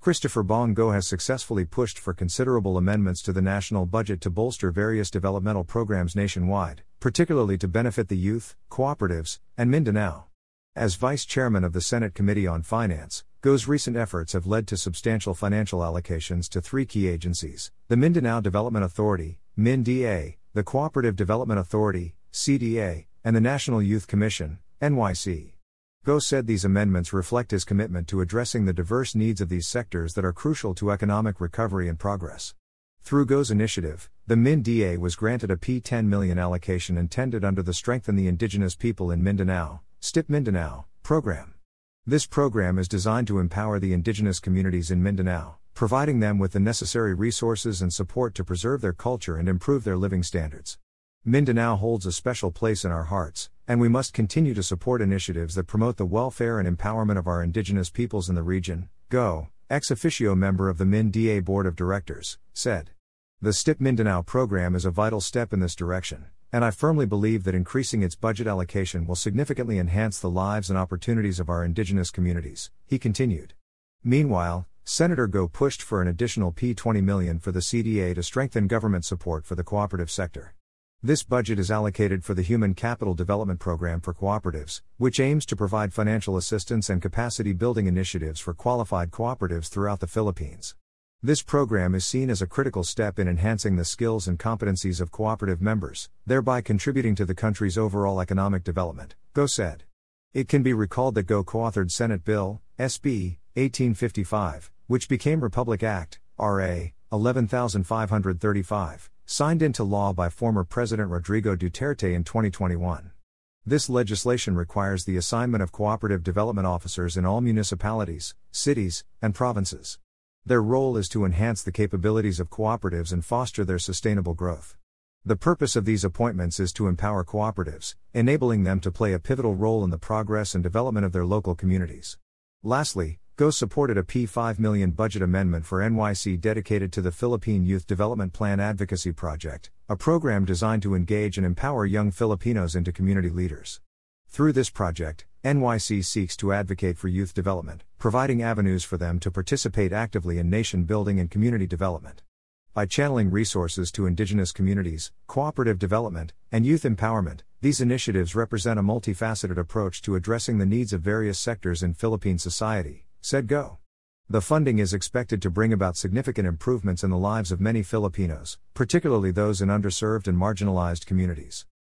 Christopher Bong Go has successfully pushed for considerable amendments to the national budget to bolster various developmental programs nationwide, particularly to benefit the youth, cooperatives, and Mindanao. As vice chairman of the Senate Committee on Finance, Go's recent efforts have led to substantial financial allocations to three key agencies the Mindanao Development Authority, MINDA, the Cooperative Development Authority, CDA, and the National Youth Commission, NYC. Go said these amendments reflect his commitment to addressing the diverse needs of these sectors that are crucial to economic recovery and progress. Through Go's initiative, the MINDA was granted a P10 million allocation intended under the Strengthen the Indigenous People in Mindanao, STIP Mindanao, program. This program is designed to empower the indigenous communities in Mindanao, providing them with the necessary resources and support to preserve their culture and improve their living standards. Mindanao holds a special place in our hearts, and we must continue to support initiatives that promote the welfare and empowerment of our indigenous peoples in the region. Go, ex officio member of the MINDA Board of Directors, said. The STIP Mindanao program is a vital step in this direction, and I firmly believe that increasing its budget allocation will significantly enhance the lives and opportunities of our indigenous communities, he continued. Meanwhile, Senator Go pushed for an additional P20 million for the CDA to strengthen government support for the cooperative sector. This budget is allocated for the Human Capital Development Program for Cooperatives, which aims to provide financial assistance and capacity building initiatives for qualified cooperatives throughout the Philippines. This program is seen as a critical step in enhancing the skills and competencies of cooperative members, thereby contributing to the country's overall economic development, Go said. It can be recalled that Go co authored Senate Bill, SB 1855, which became Republic Act, RA 11535 signed into law by former President Rodrigo Duterte in 2021. This legislation requires the assignment of cooperative development officers in all municipalities, cities, and provinces. Their role is to enhance the capabilities of cooperatives and foster their sustainable growth. The purpose of these appointments is to empower cooperatives, enabling them to play a pivotal role in the progress and development of their local communities. Lastly, GO supported a P5 million budget amendment for NYC dedicated to the Philippine Youth Development Plan Advocacy Project, a program designed to engage and empower young Filipinos into community leaders. Through this project, NYC seeks to advocate for youth development, providing avenues for them to participate actively in nation building and community development. By channeling resources to indigenous communities, cooperative development, and youth empowerment, these initiatives represent a multifaceted approach to addressing the needs of various sectors in Philippine society said Go. The funding is expected to bring about significant improvements in the lives of many Filipinos, particularly those in underserved and marginalized communities.